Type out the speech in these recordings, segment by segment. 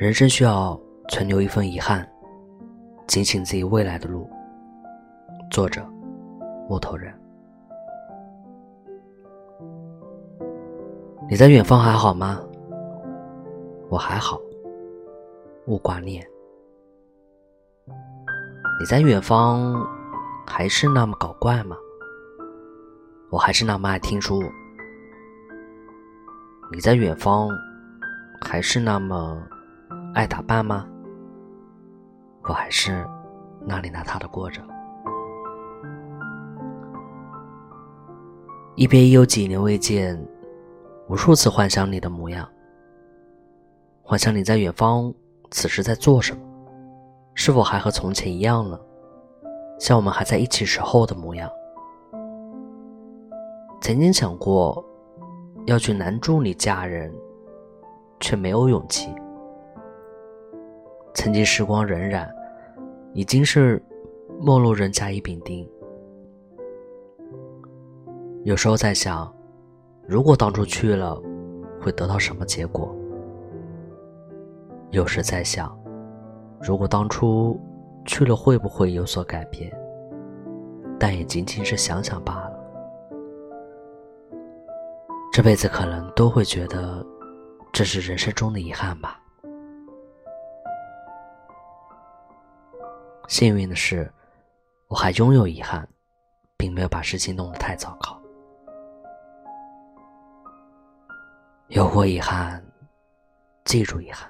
人生需要存留一份遗憾，警醒自己未来的路。作者：木头人。你在远方还好吗？我还好，勿挂念。你在远方还是那么搞怪吗？我还是那么爱听书。你在远方还是那么……爱打扮吗？我还是那里那他的过着。一别已有几年未见，无数次幻想你的模样，幻想你在远方，此时在做什么？是否还和从前一样呢？像我们还在一起时候的模样。曾经想过要去拦住你嫁人，却没有勇气。曾经时光荏苒，已经是陌路人甲乙丙丁。有时候在想，如果当初去了，会得到什么结果？有时在想，如果当初去了，会不会有所改变？但也仅仅是想想罢了。这辈子可能都会觉得，这是人生中的遗憾吧。幸运的是，我还拥有遗憾，并没有把事情弄得太糟糕。有过遗憾，记住遗憾。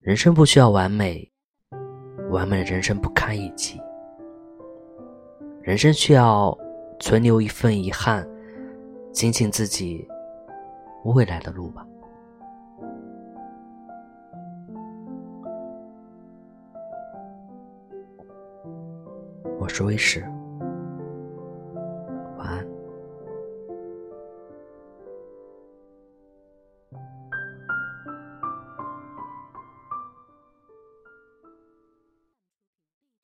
人生不需要完美，完美的人生不堪一击。人生需要存留一份遗憾，警醒自己未来的路吧。是威士。